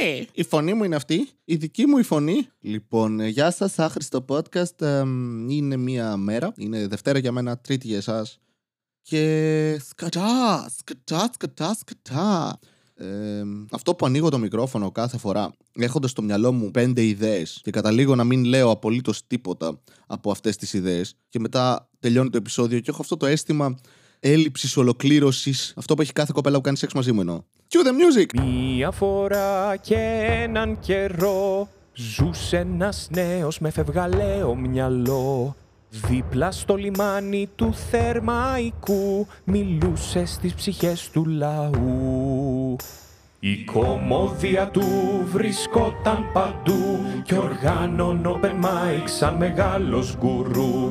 Ναι! Η φωνή μου είναι αυτή. Η δική μου η φωνή. Λοιπόν, ε, γεια σας, άχρηστο podcast. Ε, είναι μία μέρα. Είναι Δευτέρα για μένα, Τρίτη για εσάς. Και σκατά, σκατά, σκατά, σκατά. Ε, αυτό που ανοίγω το μικρόφωνο κάθε φορά, έχοντας στο μυαλό μου πέντε ιδέες και καταλήγω να μην λέω απολύτως τίποτα από αυτές τις ιδέες, και μετά τελειώνει το επεισόδιο και έχω αυτό το αίσθημα έλλειψης ολοκλήρωσης. Αυτό που έχει κάθε κοπέλα που κάνει σεξ μαζί μου εννοώ. Cue the music! Μία φορά και έναν καιρό Ζούσε ένας νέος με φευγαλαίο μυαλό Δίπλα στο λιμάνι του Θερμαϊκού Μιλούσε στις ψυχές του λαού η κομμόδια του βρισκόταν παντού και οργάνων open mic σαν μεγάλος γκουρού.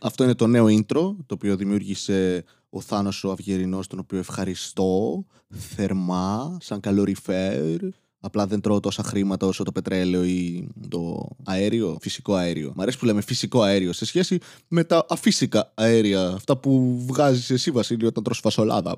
Αυτό είναι το νέο intro, το οποίο δημιούργησε ο Θάνος ο Αυγερινός, τον οποίο ευχαριστώ θερμά, σαν καλοριφέρ. Απλά δεν τρώω τόσα χρήματα όσο το πετρέλαιο ή το αέριο, φυσικό αέριο. Μ' αρέσει που λέμε φυσικό αέριο σε σχέση με τα αφύσικα αέρια, αυτά που βγάζεις εσύ Βασίλειο όταν τρως φασολάδα.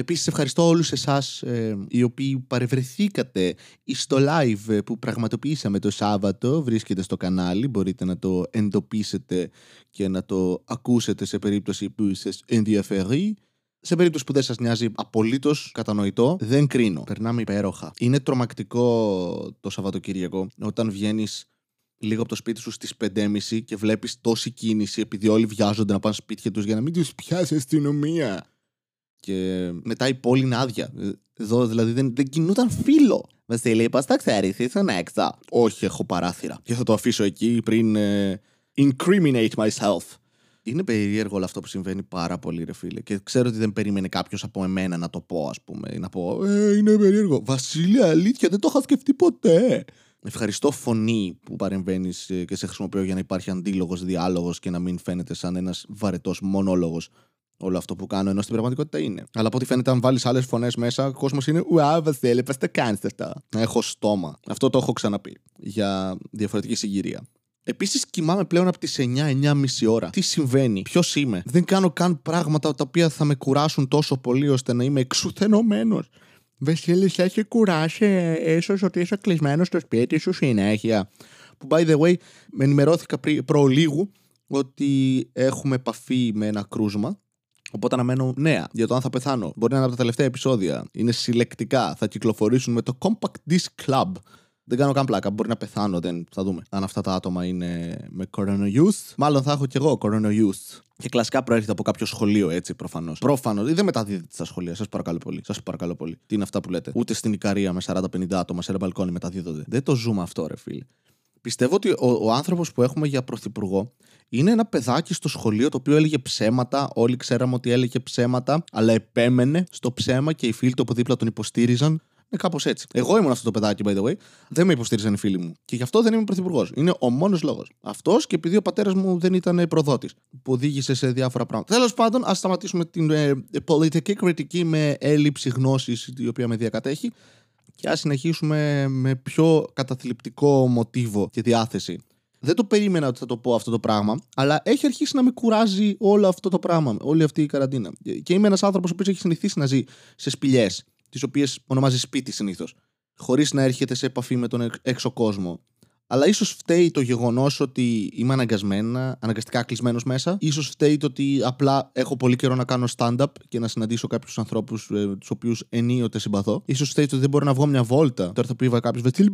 Επίσης ευχαριστώ όλους εσάς ε, οι οποίοι παρευρεθήκατε στο live ε, που πραγματοποιήσαμε το Σάββατο. Βρίσκεται στο κανάλι, μπορείτε να το εντοπίσετε και να το ακούσετε σε περίπτωση που σας ενδιαφέρει. Σε περίπτωση που δεν σας νοιάζει απολύτως κατανοητό, δεν κρίνω. Περνάμε υπέροχα. Είναι τρομακτικό το Σαββατοκύριακο όταν βγαίνεις λίγο από το σπίτι σου στις 5.30 και βλέπεις τόση κίνηση επειδή όλοι βιάζονται να πάνε σπίτια τους για να μην τους πιάσει αστυνομία. Και μετά η πόλη είναι άδεια. Εδώ δηλαδή δεν, δεν κινούταν φίλο. Βασίλη, πώ τα ξέρει, ήσουν έξω. Όχι, έχω παράθυρα. Και θα το αφήσω εκεί πριν ε, incriminate myself. Είναι περίεργο όλο αυτό που συμβαίνει πάρα πολύ, ρε φίλε. Και ξέρω ότι δεν περίμενε κάποιος από εμένα να το πω, ας πούμε. Ή να πω, Ε, είναι περίεργο. Βασίλη, αλήθεια, δεν το είχα σκεφτεί ποτέ. Ευχαριστώ φωνή που παρεμβαίνεις ε, και σε χρησιμοποιώ για να υπάρχει αντίλογος διάλογος και να μην φαίνεται σαν ένας βαρετός μονόλογος όλο αυτό που κάνω, ενώ στην πραγματικότητα είναι. Αλλά από ό,τι φαίνεται, αν βάλεις άλλες φωνές μέσα, ο κόσμος είναι Ουά, Βασίλη, πα τα κάνεις αυτά. Να έχω στόμα. Αυτό το έχω ξαναπεί για διαφορετική συγκυρία. Επίσης, κοιμάμαι πλέον από τις 9-9.30 ώρα. Τι συμβαίνει, ποιος είμαι; Δεν κάνω καν πράγματα τα οποία θα με κουράσουν τόσο πολύ ώστε να είμαι εξουθενωμένος. Βασίλη, σε έχει κουράσει ίσως ότι είσαι κλεισμένος στο σπίτι σου συνέχεια. Που by the way, με ενημερώθηκα προλίγου ότι έχουμε επαφή με ένα κρούσμα Οπότε αναμένω νέα για το αν θα πεθάνω. Μπορεί να είναι από τα τελευταία επεισόδια. Είναι συλλεκτικά. Θα κυκλοφορήσουν με το Compact Disc Club. Δεν κάνω καν πλάκα. Μπορεί να πεθάνω. Δεν... Θα δούμε. Αν αυτά τα άτομα είναι με κορονοϊού. Μάλλον θα έχω κι εγώ κορονοϊού. Και κλασικά προέρχεται από κάποιο σχολείο, έτσι προφανώς. Προφανώς. Ή δεν μεταδίδεται στα σχολεία. Σας παρακαλώ πολύ. Σας παρακαλώ πολύ. Τι είναι αυτά που λέτε. Ούτε στην Ικαρία με 40-50 άτομα σε ένα μπαλκόνι μεταδίδονται. Δεν το ζούμε αυτό, ρε φίλε. Πιστεύω ότι ο, ο άνθρωπος που έχουμε για πρωθυπουργό είναι ένα παιδάκι στο σχολείο το οποίο έλεγε ψέματα. Όλοι ξέραμε ότι έλεγε ψέματα, αλλά επέμενε στο ψέμα και οι φίλοι του από δίπλα τον υποστήριζαν. Είναι κάπως έτσι. Εγώ ήμουν αυτό το παιδάκι, by the way. Δεν με υποστήριζαν οι φίλοι μου. Και γι' αυτό δεν είμαι πρωθυπουργός. Είναι ο μόνος λόγος. Αυτός και επειδή ο πατέρας μου δεν ήταν προδότης. Που οδήγησε σε διάφορα πράγματα. Τέλος πάντων, ας σταματήσουμε την ε, πολιτική κριτική με έλλειψη γνώσης η οποία με διακατέχει. Και ας συνεχίσουμε με πιο καταθλιπτικό μοτίβο και διάθεση. Δεν το περίμενα ότι θα το πω αυτό το πράγμα, αλλά έχει αρχίσει να με κουράζει όλο αυτό το πράγμα, όλη αυτή η καραντίνα. Και είμαι ένας άνθρωπος ο οποίος έχει συνηθίσει να ζει σε σπηλιές, τις οποίες ονομάζει σπίτι συνήθως, χωρίς να έρχεται σε επαφή με τον έξω κόσμο. Αλλά ίσως φταίει το γεγονός ότι είμαι αναγκασμένα, αναγκαστικά κλεισμένος μέσα. σω φταίει το ότι απλά έχω πολύ καιρό να κάνω stand-up και να συναντήσω κάποιους ανθρώπους ε, τους οποίους ενίοτε συμπαθώ. σω φταίει το ότι δεν μπορώ να βγω μια βόλτα. Τώρα θα πει κάποιος Βετήλ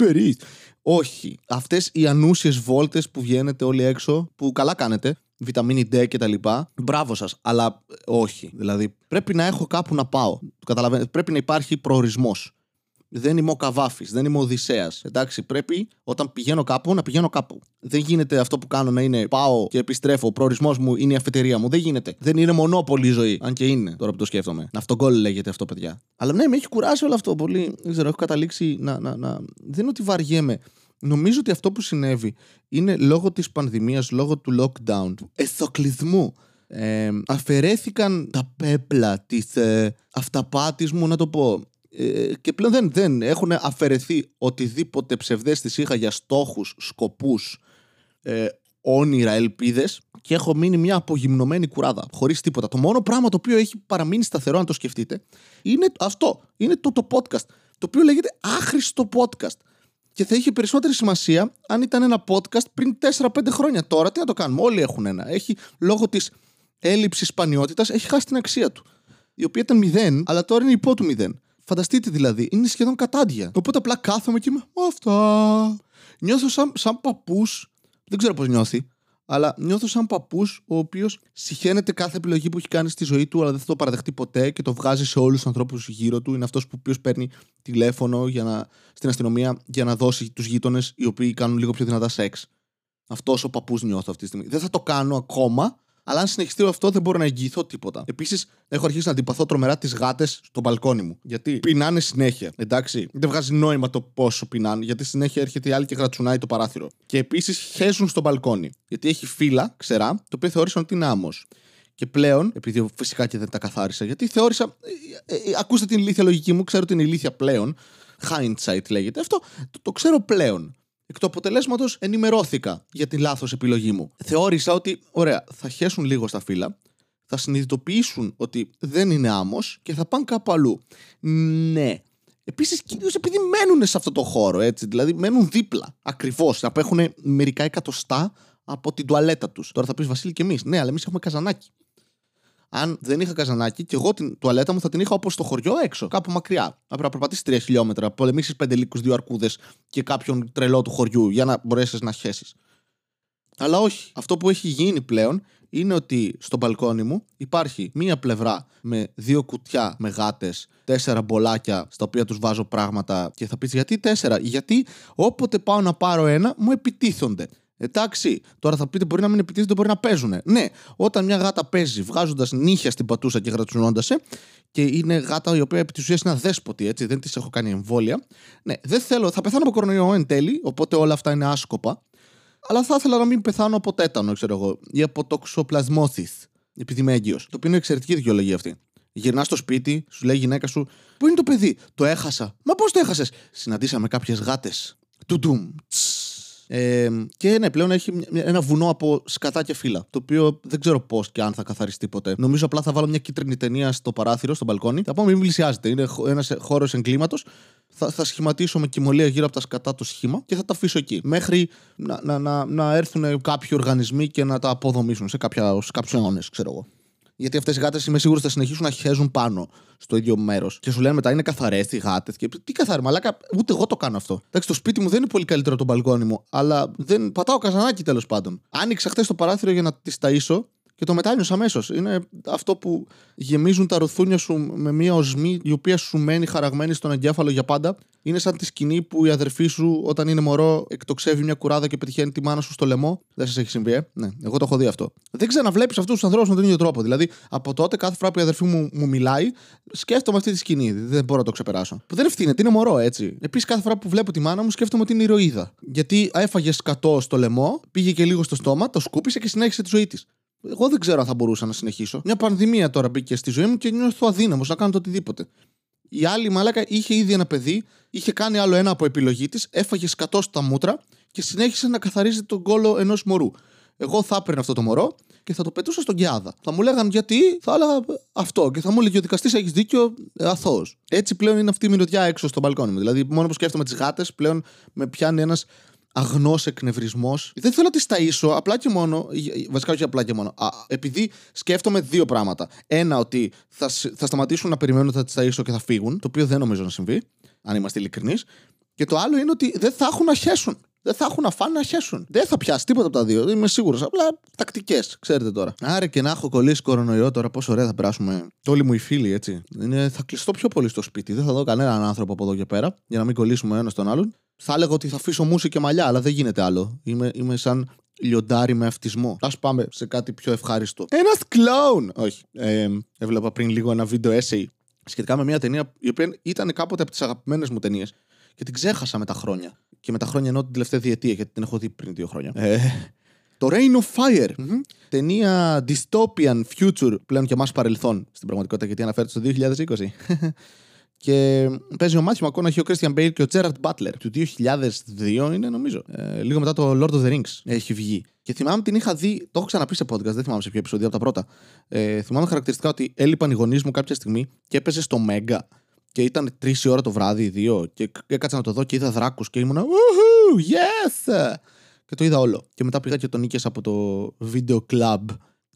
Όχι. Αυτές οι ανούσιες βόλτες που βγαίνετε όλοι έξω, που καλά κάνετε, βιταμίνη D και τα λοιπά. Μπράβο σας. Αλλά ε, όχι. Δηλαδή πρέπει να έχω κάπου να πάω. Καταλαβαίνετε. Πρέπει να υπάρχει προορισμός. Δεν είμαι ο Καβάφης, δεν είμαι ο Οδυσσέας. Εντάξει, πρέπει όταν πηγαίνω κάπου να πηγαίνω κάπου. Δεν γίνεται αυτό που κάνω να είναι πάω και επιστρέφω. Ο προορισμός μου είναι η αφετηρία μου. Δεν γίνεται. Δεν είναι μονόπολη η ζωή. Αν και είναι, τώρα που το σκέφτομαι. Αυτογκόλ λέγεται αυτό, παιδιά. Αλλά ναι, με έχει κουράσει όλο αυτό πολύ. Δεν ξέρω, έχω καταλήξει να. να, να... Δεν είναι ότι βαριέμαι. Νομίζω ότι αυτό που συνέβη είναι λόγω της πανδημίας, λόγω του lockdown, του εθοκλειδμού. Ε, αφαιρέθηκαν τα πέπλα της ε, αυταπάτης μου, να το πω. Ε, και πλέον δεν, δεν έχουν αφαιρεθεί οτιδήποτε ψευδέστηση είχα για στόχους, σκοπούς, ε, όνειρα, ελπίδες και έχω μείνει μια απογυμνωμένη κουράδα, χωρίς τίποτα. Το μόνο πράγμα το οποίο έχει παραμείνει σταθερό, αν το σκεφτείτε, είναι αυτό. Είναι το, το podcast, το οποίο λέγεται άχρηστο podcast και θα είχε περισσότερη σημασία αν ήταν ένα podcast πριν 4-5 χρόνια. Τώρα τι να το κάνουμε, όλοι έχουν ένα. Έχει λόγω της έλλειψης σπανιότητας, έχει χάσει την αξία του. Η οποία ήταν 0, αλλά τώρα είναι υπό του 0. Φανταστείτε δηλαδή, είναι σχεδόν κατάντια. Οπότε απλά κάθομαι και είμαι. Αυτά. Νιώθω σαν, σαν παππούς. Δεν ξέρω πώς νιώθει. Αλλά νιώθω σαν παππούς, ο οποίος συχαίνεται κάθε επιλογή που έχει κάνει στη ζωή του, αλλά δεν θα το παραδεχτεί ποτέ και το βγάζει σε όλους τους ανθρώπους γύρω του. Είναι αυτός που παίρνει τηλέφωνο για να, στην αστυνομία για να δώσει τους γείτονες οι οποίοι κάνουν λίγο πιο δυνατά σεξ. Αυτός ο παππούς νιώθω αυτή τη στιγμή. Δεν θα το κάνω ακόμα, αλλά αν συνεχιστεί αυτό, δεν μπορώ να εγγυηθώ τίποτα. Επίσης, έχω αρχίσει να αντιπαθώ τρομερά τις γάτες στο μπαλκόνι μου. Γιατί; Πεινάνε συνέχεια. Εντάξει, δεν βγάζει νόημα το πόσο πεινάνε, γιατί συνέχεια έρχεται η άλλη και γρατσουνάει το παράθυρο. Και επίσης χέζουν στο μπαλκόνι. Γιατί έχει φύλλα, ξερά, το οποίο θεώρησαν ότι είναι άμμος. Και πλέον, επειδή φυσικά και δεν τα καθάρισα, γιατί θεώρησα. Ε, ε, ε, ακούστε την ηλίθια λογική μου, ξέρω την ηλίθια πλέον. Hindsight λέγεται. Αυτό το, το ξέρω πλέον. Εκ του αποτελέσματος ενημερώθηκα για τη λάθος επιλογή μου. Θεώρησα ότι, ωραία, θα χέσουν λίγο στα φύλλα, θα συνειδητοποιήσουν ότι δεν είναι άμμος και θα πάνε κάπου αλλού. Ναι. Επίσης, κυρίως επειδή μένουν σε αυτό το χώρο, έτσι. Δηλαδή, μένουν δίπλα. Ακριβώς. Απέχουν μερικά εκατοστά από την τουαλέτα τους. Τώρα θα πεις Βασίλη και εμείς. Ναι, αλλά εμείς έχουμε καζανάκι αν δεν είχα καζανάκι και εγώ την τουαλέτα μου θα την είχα όπως στο χωριό έξω, κάπου μακριά. Θα πρέπει να περπατήσεις 3 χιλιόμετρα, πολεμήσεις πέντε λύκους, δύο αρκούδες και κάποιον τρελό του χωριού για να μπορέσεις να χέσεις. Αλλά όχι. Αυτό που έχει γίνει πλέον είναι ότι στο μπαλκόνι μου υπάρχει μία πλευρά με δύο κουτιά με γάτες, τέσσερα μπολάκια στα οποία τους βάζω πράγματα και θα πεις γιατί τέσσερα; Γιατί όποτε πάω να πάρω ένα μου επιτίθονται. Εντάξει, τώρα θα πείτε μπορεί να μην επιτίθεται, μπορεί να παίζουν. Ναι, όταν μια γάτα παίζει βγάζοντας νύχια στην πατούσα και γρατσουνώντα σε και είναι γάτα η οποία επί της ουσίας είναι αδέσποτη, έτσι, δεν της έχω κάνει εμβόλια. Ναι, δεν θέλω, θα πεθάνω από κορονοϊό εν τέλει, οπότε όλα αυτά είναι άσκοπα. Αλλά θα ήθελα να μην πεθάνω από τέτανο, ξέρω εγώ, ή από τοξοπλασμόθης, επειδή είμαι έγκυος. Το οποίο είναι εξαιρετική δικαιολογία αυτή. Γυρνάς στο σπίτι, σου λέει η γυναίκα σου, Πού είναι το παιδί, Το έχασα. Μα πώς το έχασες, Συναντήσαμε κάποιες γάτες. Τουντουμ. Ε, και ναι, πλέον έχει ένα βουνό από σκατά και φύλλα. Το οποίο δεν ξέρω πώς και αν θα καθαριστεί ποτέ. Νομίζω απλά θα βάλω μια κίτρινη ταινία στο παράθυρο, στο μπαλκόνι. Θα πω μην πλησιάζετε. Είναι ένας χώρος εγκλήματος. Θα, θα σχηματίσω με κοιμωλία γύρω από τα σκατά το σχήμα και θα τα αφήσω εκεί. Μέχρι να, να, να, να έρθουν κάποιοι οργανισμοί και να τα αποδομήσουν σε κάποιους αιώνες, ξέρω εγώ. Γιατί αυτές οι γάτες είμαι σίγουρος θα συνεχίσουν να χέζουν πάνω στο ίδιο μέρος. Και σου λένε μετά είναι καθαρές οι γάτες. Και τι καθαρέ, μαλάκα, ούτε εγώ το κάνω αυτό. Εντάξει, το σπίτι μου δεν είναι πολύ καλύτερο από τον μπαλκόνι μου, αλλά δεν πατάω καζανάκι τέλος πάντων. Άνοιξα χθες το παράθυρο για να τις ταΐσω και το μετάνιωσα αμέσως. Είναι αυτό που γεμίζουν τα ρουθούνια σου με μια οσμή η οποία σου μένει χαραγμένη στον εγκέφαλο για πάντα. Είναι σαν τη σκηνή που η αδερφή σου, όταν είναι μωρό, εκτοξεύει μια κουράδα και πετυχαίνει τη μάνα σου στο λαιμό. Δεν σας έχει συμβεί, ε; Ναι, εγώ το έχω δει αυτό. Δεν ξαναβλέπεις αυτούς τους ανθρώπους με τον ίδιο τρόπο. Δηλαδή, από τότε, κάθε φορά που η αδερφή μου, μου μιλάει, σκέφτομαι αυτή τη σκηνή. Δεν μπορώ να το ξεπεράσω. Που δεν ευθύνεται, είναι μωρό, έτσι. Επίσης, κάθε φορά που βλέπω τη μάνα μου, σκέφτομαι ότι είναι ηρωίδα. Γιατί έφαγε σκατό στο λαιμό, πήγε και λίγο στο στόμα, το σκούπισε και συνέχισε τη ζωή της. Εγώ δεν ξέρω αν θα μπορούσα να συνεχίσω. Μια πανδημία τώρα μπήκε στη ζωή μου και νιώθω αδύναμος να κάνω το οτιδήποτε. Η άλλη μαλάκα είχε ήδη ένα παιδί, είχε κάνει άλλο ένα από επιλογή της, έφαγε σκατό στα μούτρα και συνέχισε να καθαρίζει τον κόλο ενός μωρού. Εγώ θα έπαιρνα αυτό το μωρό και θα το πετούσα στον Κιάδα. Θα μου λέγανε γιατί, θα έλεγα αυτό. Και θα μου έλεγε ο δικαστής έχεις δίκιο, ε, αθώος. Έτσι πλέον είναι αυτή η μυρωδιά έξω στο μπαλκόνι μου. Δηλαδή, μόνο που σκέφτομαι τις γάτες, πλέον με πιάνει ένας αγνός εκνευρισμός. Δεν θέλω να τις ταΐσω, απλά και μόνο. Βασικά, όχι απλά και μόνο. Α, επειδή σκέφτομαι δύο πράγματα. Ένα, ότι θα, θα σταματήσουν να περιμένουν ότι θα τις ταΐσω και θα φύγουν, το οποίο δεν νομίζω να συμβεί, αν είμαστε ειλικρινείς. Και το άλλο είναι ότι δεν θα έχουν να χέσουν. δεν θα έχουν να φάνε να χέσουν. Δεν θα πιάσει τίποτα από τα δύο. Είμαι σίγουρος. Απλά τακτικές, ξέρετε τώρα. Άρα και να έχω κολλήσει κορονοϊό τώρα, πόσο ωραία θα περάσουμε. Όλοι μου οι φίλοι, έτσι. Είναι, θα κλειστώ πιο πολύ στο σπίτι. Δεν θα δω κανέναν άνθρωπο από εδώ και πέρα για να μην κολλήσουμε ένας τον άλλον. Θα έλεγα ότι θα αφήσω μουσική και μαλλιά, αλλά δεν γίνεται άλλο. Είμαι, είμαι σαν λιοντάρι με αυτισμό. Α πάμε σε κάτι πιο ευχάριστο. Ένας κλόουν! Όχι. Ε, έβλεπα πριν λίγο ένα βίντεο essay σχετικά με μια ταινία η οποία ήταν κάποτε από τις αγαπημένες μου ταινίες και την ξέχασα με τα χρόνια. Και με τα χρόνια εννοώ την τελευταία διετία, γιατί την έχω δει πριν δύο χρόνια. Ε, το Rain of Fire. mm Ταινία dystopian future πλέον και εμά παρελθόν στην πραγματικότητα, γιατί αναφέρεται στο 2020. Και παίζει ο Μάθιου Μακόναχη, ο Christian Bale και ο Gerard Butler. Του 2002 είναι, νομίζω. Ε, λίγο μετά το Lord of the Rings έχει βγει. Και θυμάμαι την είχα δει, το έχω ξαναπεί σε podcast, δεν θυμάμαι σε ποιο επεισόδιο από τα πρώτα. Ε, θυμάμαι χαρακτηριστικά ότι έλειπαν οι γονείς μου κάποια στιγμή και έπαιζε στο Mega και ήταν τρεις η ώρα το βράδυ, δύο, και έκατσα να το δω και είδα δράκους και ήμουν. Yes! Και το είδα όλο. Και μετά πήγα και τον νίκησα από το Video Club.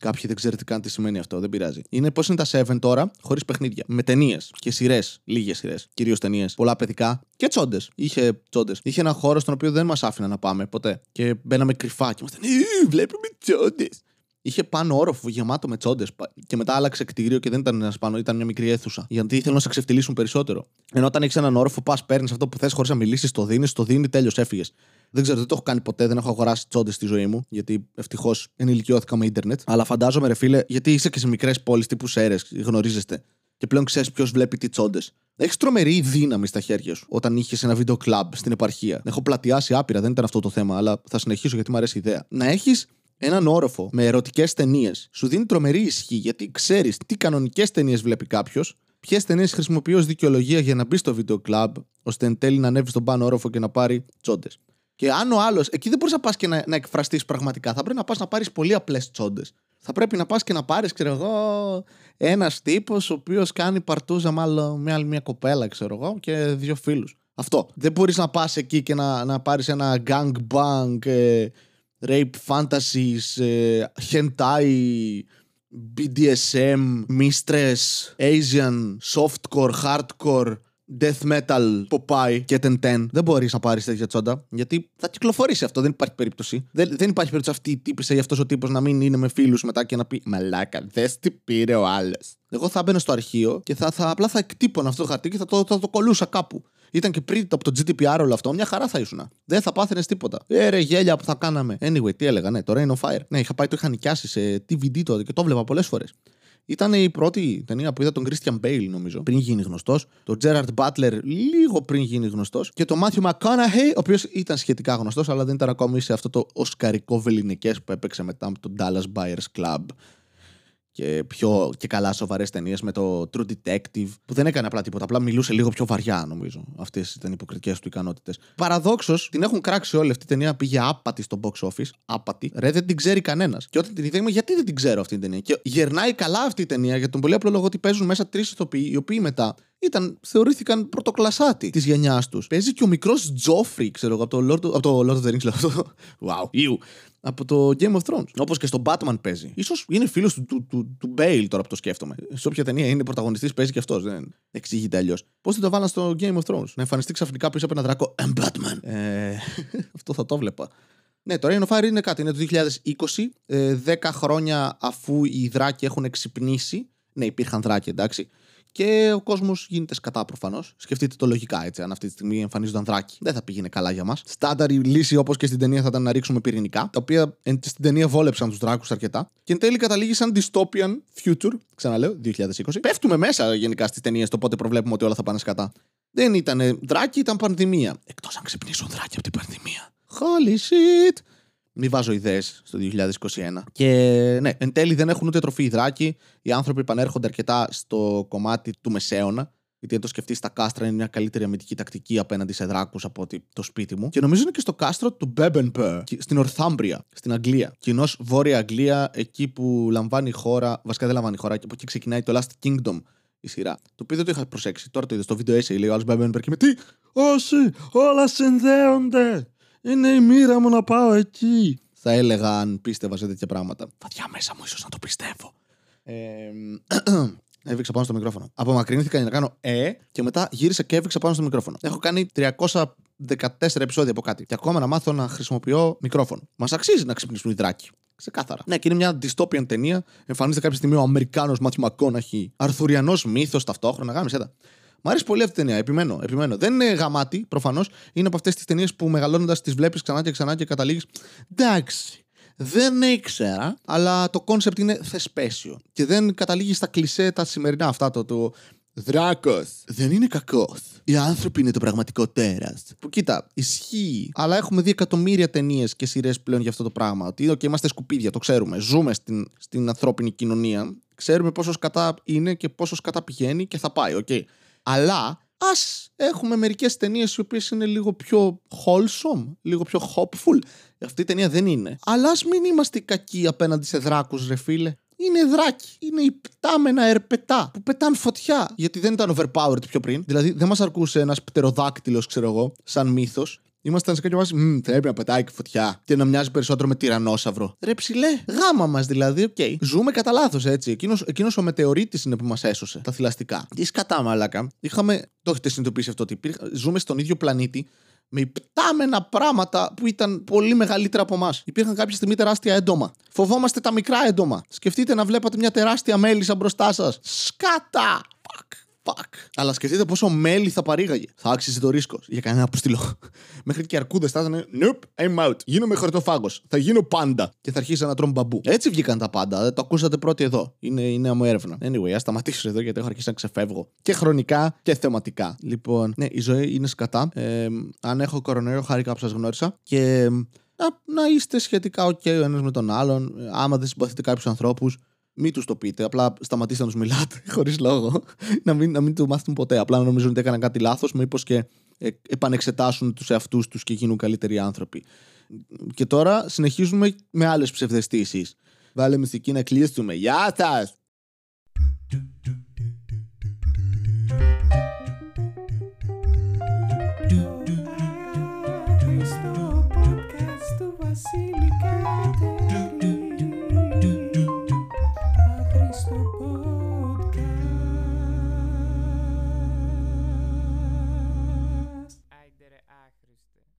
Κάποιοι δεν ξέρετε καν τι σημαίνει αυτό, δεν πειράζει. Είναι πώς είναι τα 7 τώρα, χωρίς παιχνίδια. Με ταινίες και σειρές. Λίγες σειρές. Κυρίως ταινίες. Πολλά παιδικά και τσόντες. Είχε τσόντες. Είχε ένα χώρο στον οποίο δεν μας άφηνα να πάμε ποτέ. Και μπαίναμε κρυφά και ήμασταν. Βλέπουμε τσόντες. Είχε πάνω όροφο γεμάτο με τσόντες. Και μετά άλλαξε κτίριο και δεν ήταν ένας πάνω, ήταν μια μικρή αίθουσα. Γιατί ήθελαν να σε ξεφτυλίσουν περισσότερο. Ενώ όταν έχεις έναν όροφο, πας, παίρνεις αυτό που θες χωρίς να μιλήσεις, το δίνεις, το δίνει, τέλειω έφυγες. Δεν ξέρω, δεν το έχω κάνει ποτέ, δεν έχω αγοράσει τσόντες στη ζωή μου, γιατί ευτυχώς ενηλικιώθηκα με ίντερνετ. Αλλά φαντάζομαι, ρε φίλε, γιατί είσαι και σε μικρές πόλεις τύπου Σέρες, γνωρίζεστε. Και πλέον ξέρεις ποιος βλέπει τι τσόντες. Έχεις τρομερή δύναμη στα χέρια σου όταν είχες ένα βίντεο κλαμπ στην επαρχία. Έχω πλατιάσει άπειρα, δεν ήταν αυτό το θέμα, αλλά θα συνεχίσω γιατί μου αρέσει η ιδέα. Να έχεις έναν όροφο με ερωτικές ταινίες σου δίνει τρομερή ισχύ γιατί ξέρεις τι κανονικές ταινίες βλέπει κάποιος, ποιες ταινίες χρησιμοποιεί ως δικαιολογία για να μπει στο βίντεο club, ώστε εν τέλει να ανέβεις στον πάνω όροφο και να πάρει τσόντες. Και αν ο άλλος, εκεί δεν μπορείς να πας και να, να εκφραστείς πραγματικά. Θα πρέπει να πας να πάρεις πολύ απλές τσόντες. Θα πρέπει να πας και να πάρεις, ξέρω εγώ, ένας τύπος ο οποίος κάνει παρτούζα μάλλον με άλλη μια κοπέλα, ξέρω εγώ, και δύο φίλους. Αυτό. Δεν μπορείς να πας εκεί και να, να πάρεις ένα gang bang ε, rape fantasies, ε, hentai, BDSM, mistress, Asian, softcore, hardcore, death metal, Popeye και ten ten. Δεν μπορείς να πάρεις τέτοια τσόντα γιατί θα κυκλοφορήσει αυτό. Δεν υπάρχει περίπτωση. Δεν, δεν υπάρχει περίπτωση αυτή η τύπησα ή αυτός ο τύπος να μην είναι με φίλους μετά και να πει Μαλάκα, δες τι πήρε ο άλλος. Εγώ θα μπαίνω στο αρχείο και θα, θα, απλά θα εκτύπωνα αυτό το χαρτί και θα το, θα το κολούσα κάπου. Ήταν και πριν από το GDPR όλο αυτό, μια χαρά θα ήσουν. Δεν θα πάθαινες τίποτα. Ε, ρε, γέλια που θα κάναμε. Anyway, τι έλεγα, ναι, το Rain of Fire. Ναι, είχα πάει, το είχα νοικιάσει σε DVD τότε και το βλέπα πολλές φορές. Ήταν η πρώτη ταινία που είδα τον Christian Bale, νομίζω, πριν γίνει γνωστός. Τον Gerard Butler, λίγο πριν γίνει γνωστός. Και τον Matthew McConaughey, ο οποίος ήταν σχετικά γνωστός, αλλά δεν ήταν ακόμη σε αυτό το οσκαρικό βεληνικέ που έπαιξε μετά από τον Dallas Buyers Club και πιο και καλά σοβαρές ταινίες με το True Detective, που δεν έκανε απλά τίποτα. Απλά μιλούσε λίγο πιο βαριά, νομίζω. Αυτές ήταν οι υποκριτικές του ικανότητες. Παραδόξως, την έχουν κράξει όλη αυτή η ταινία. Πήγε άπατη στο box office. Άπατη. Ρε, δεν την ξέρει κανένας. Και όταν την είδαμε, γιατί δεν την ξέρω αυτή την ταινία. Και γερνάει καλά αυτή η ταινία για τον πολύ απλό λόγο ότι παίζουν μέσα τρεις ηθοποιοί, οι οποίοι μετά ήταν, θεωρήθηκαν πρωτοκλασάτη της γενιάς τους. Παίζει και ο μικρός Τζόφρι, ξέρω εγώ, από το Lord, από το Lord of the Rings. Αυτό. Wow, you. Από το Game of Thrones. Όπως και στο Batman παίζει. σω είναι φίλος του, του, του, του Bale τώρα που το σκέφτομαι. Σε όποια ταινία είναι πρωταγωνιστής, παίζει και αυτός. Δεν εξηγείται αλλιώς. Πώς δεν το βάλαν στο Game of Thrones; Να εμφανιστεί ξαφνικά πίσω από ένα δράκο. I'm Batman. Ε, αυτό θα το βλέπα. Ναι, το Rain of Fire είναι κάτι. Είναι το 2020. Ε, 10 χρόνια αφού οι δράκοι έχουν ξυπνήσει. Ναι, υπήρχαν δράκοι, εντάξει και ο κόσμος γίνεται σκατά προφανώς. Σκεφτείτε το λογικά έτσι, αν αυτή τη στιγμή εμφανίζονταν δράκι. Δεν θα πήγαινε καλά για μας. Στάνταρη λύση όπως και στην ταινία θα ήταν να ρίξουμε πυρηνικά, τα οποία στην ταινία βόλεψαν τους δράκους αρκετά. Και εν τέλει καταλήγει σαν dystopian future, ξαναλέω, 2020. Πέφτουμε μέσα γενικά στις ταινίες, το πότε προβλέπουμε ότι όλα θα πάνε σκατά. Δεν ήταν δράκι, ήταν πανδημία. Εκτός αν ξυπνήσουν δράκι από την πανδημία. Holy shit! Μην βάζω ιδέες στο 2021. Και ναι, εν τέλει δεν έχουν ούτε τροφή υδράκι. Οι άνθρωποι επανέρχονται αρκετά στο κομμάτι του μεσαίωνα. Γιατί αν το σκεφτείς, τα κάστρα είναι μια καλύτερη αμυντική τακτική απέναντι σε δράκους από ότι το σπίτι μου. Και νομίζω είναι και στο κάστρο του Μπέμπενπερ, στην Ορθάμπρια, στην Αγγλία. Κοινώ Βόρεια Αγγλία, εκεί που λαμβάνει η χώρα, βασικά δεν λαμβάνει η χώρα, και από εκεί ξεκινάει το Last Kingdom η σειρά. Το οποίο δεν το είχα προσέξει. Τώρα το είδα στο βίντεο essay, λέει ο άλλος Μπέμπενπερ και με τι. Όσοι, όλα συνδέονται. Είναι η μοίρα μου να πάω εκεί. Θα έλεγα αν πίστευα σε τέτοια πράγματα. Βαθιά μέσα μου ίσως να το πιστεύω. Ε, Έβηξα πάνω στο μικρόφωνο. Απομακρύνθηκα για να κάνω ε και μετά γύρισα και έβηξα πάνω στο μικρόφωνο. Έχω κάνει 314 επεισόδια από κάτι. Και ακόμα να μάθω να χρησιμοποιώ μικρόφωνο. Μας αξίζει να ξυπνήσουν οι δράκοι. Ξεκάθαρα. Ναι, και είναι μια dystopian ταινία. Εμφανίζεται κάποια στιγμή ο Αμερικάνος Μάθιου Μακόναχη, Αρθουριανός μύθος ταυτόχρονα. Γάμισε τα. Μ' αρέσει πολύ αυτή η ταινία. Επιμένω, επιμένω. Δεν είναι γαμάτη, προφανώς. Είναι από αυτές τις ταινίες που μεγαλώνοντας τις βλέπεις ξανά και ξανά και καταλήγεις. Εντάξει. Δεν ήξερα, αλλά το κόνσεπτ είναι θεσπέσιο. Και δεν καταλήγεις στα κλισέ τα σημερινά αυτά. Ο, ο δράκος. Δεν είναι κακός. Οι άνθρωποι είναι το πραγματικό τέρας. Που κοίτα, ισχύει. Αλλά έχουμε δει εκατομμύρια ταινίες και σειρές πλέον για αυτό το πράγμα. Ότι okay, είμαστε σκουπίδια, το ξέρουμε. Ζούμε στην, στην ανθρώπινη κοινωνία. Ξέρουμε πόσο σκατά είναι και πόσο σκατά πηγαίνει και θα πάει. Okay. Αλλά ας έχουμε μερικές ταινίες οι οποίες είναι λίγο πιο wholesome, λίγο πιο hopeful. Αυτή η ταινία δεν είναι. Αλλά ας μην είμαστε κακοί απέναντι σε δράκους, ρε φίλε. Είναι δράκοι. Είναι ιπτάμενα ερπετά που πετάνε φωτιά. Γιατί δεν ήταν overpowered πιο πριν. Δηλαδή δεν μας αρκούσε ένας πτεροδάκτυλος, ξέρω εγώ, σαν μύθος. Ήμασταν σε κάποια βάση, Μμμ, πρέπει να πετάει και φωτιά και να μοιάζει περισσότερο με τυραννόσαυρο. Ρε ψηλέ, γάμα μας δηλαδή, OK. Okay. Ζούμε κατά λάθος έτσι. Εκείνος εκείνος ο μετεωρίτης είναι που μας έσωσε τα θηλαστικά. Τι σκατά, μαλάκα. Είχαμε. Το έχετε συνειδητοποιήσει αυτό ότι ζούμε στον ίδιο πλανήτη με υπτάμενα πράγματα που ήταν πολύ μεγαλύτερα από εμάς. Υπήρχαν κάποια στιγμή τεράστια έντομα. Φοβόμαστε τα μικρά έντομα. Σκεφτείτε να βλέπατε μια τεράστια μέλισσα μπροστά σας. Σκάτα! Fuck. Αλλά σκεφτείτε πόσο μέλι θα παρήγαγε. Θα άξιζε το ρίσκος για κανένα αποστηλό. Μέχρι και αρκούδες θα ήταν. Nope, I'm out. Γίνομαι χορτοφάγο. Θα γίνω πάντα. Και θα αρχίσει να τρώμε μπαμπού. Έτσι βγήκαν τα πάντα. Δεν το ακούσατε πρώτοι εδώ. Είναι η νέα μου έρευνα. Anyway, ας σταματήσω εδώ γιατί έχω αρχίσει να ξεφεύγω. Και χρονικά και θεματικά. Λοιπόν, ναι, η ζωή είναι σκατά. Ε, αν έχω κορονοϊό, χάρηκα που σας γνώρισα. Και να, να είστε σχετικά OK ο ένας με τον άλλον. Άμα δεν συμπαθείτε κάποιους ανθρώπους, μην τους το πείτε. Απλά σταματήστε να τους μιλάτε χωρίς λόγο. να, μην, να μην του μάθουν ποτέ. Απλά να νομίζουν ότι έκαναν κάτι λάθος, μήπως και ε, επανεξετάσουν τους εαυτούς τους και γίνουν καλύτεροι άνθρωποι. Και τώρα συνεχίζουμε με άλλες ψευδεστήσεις. Βάλε μυστική να κλείσουμε. Γεια σας!